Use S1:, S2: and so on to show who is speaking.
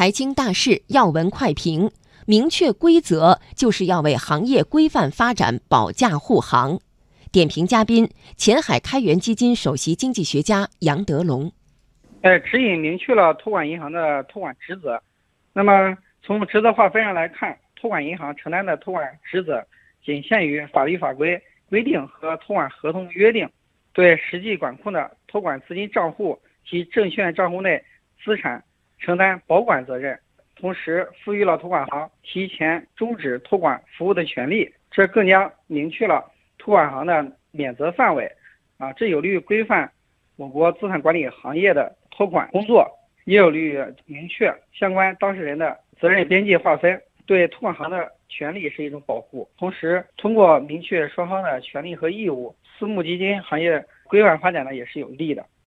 S1: 财经大事要闻快评，明确规则就是要为行业规范发展保驾护航。点评嘉宾：前海开源基金首席经济学家杨德龙。
S2: 呃，指引明确了托管银行的托管职责。那么从职责划分上来看，托管银行承担的托管职责仅限于法律法规规定和托管合同约定，对实际管控的托管资金账户及证券账户内资产承担保管责任，同时赋予了托管行提前终止托管服务的权利，这更加明确了托管行的免责范围。啊，这有利于规范我国资产管理行业的托管工作。也有利于明确相关当事人的责任边界划分，对托管行的权利是一种保护。同时，通过明确双方的权利和义务，私募基金行业规范发展呢也是有利的。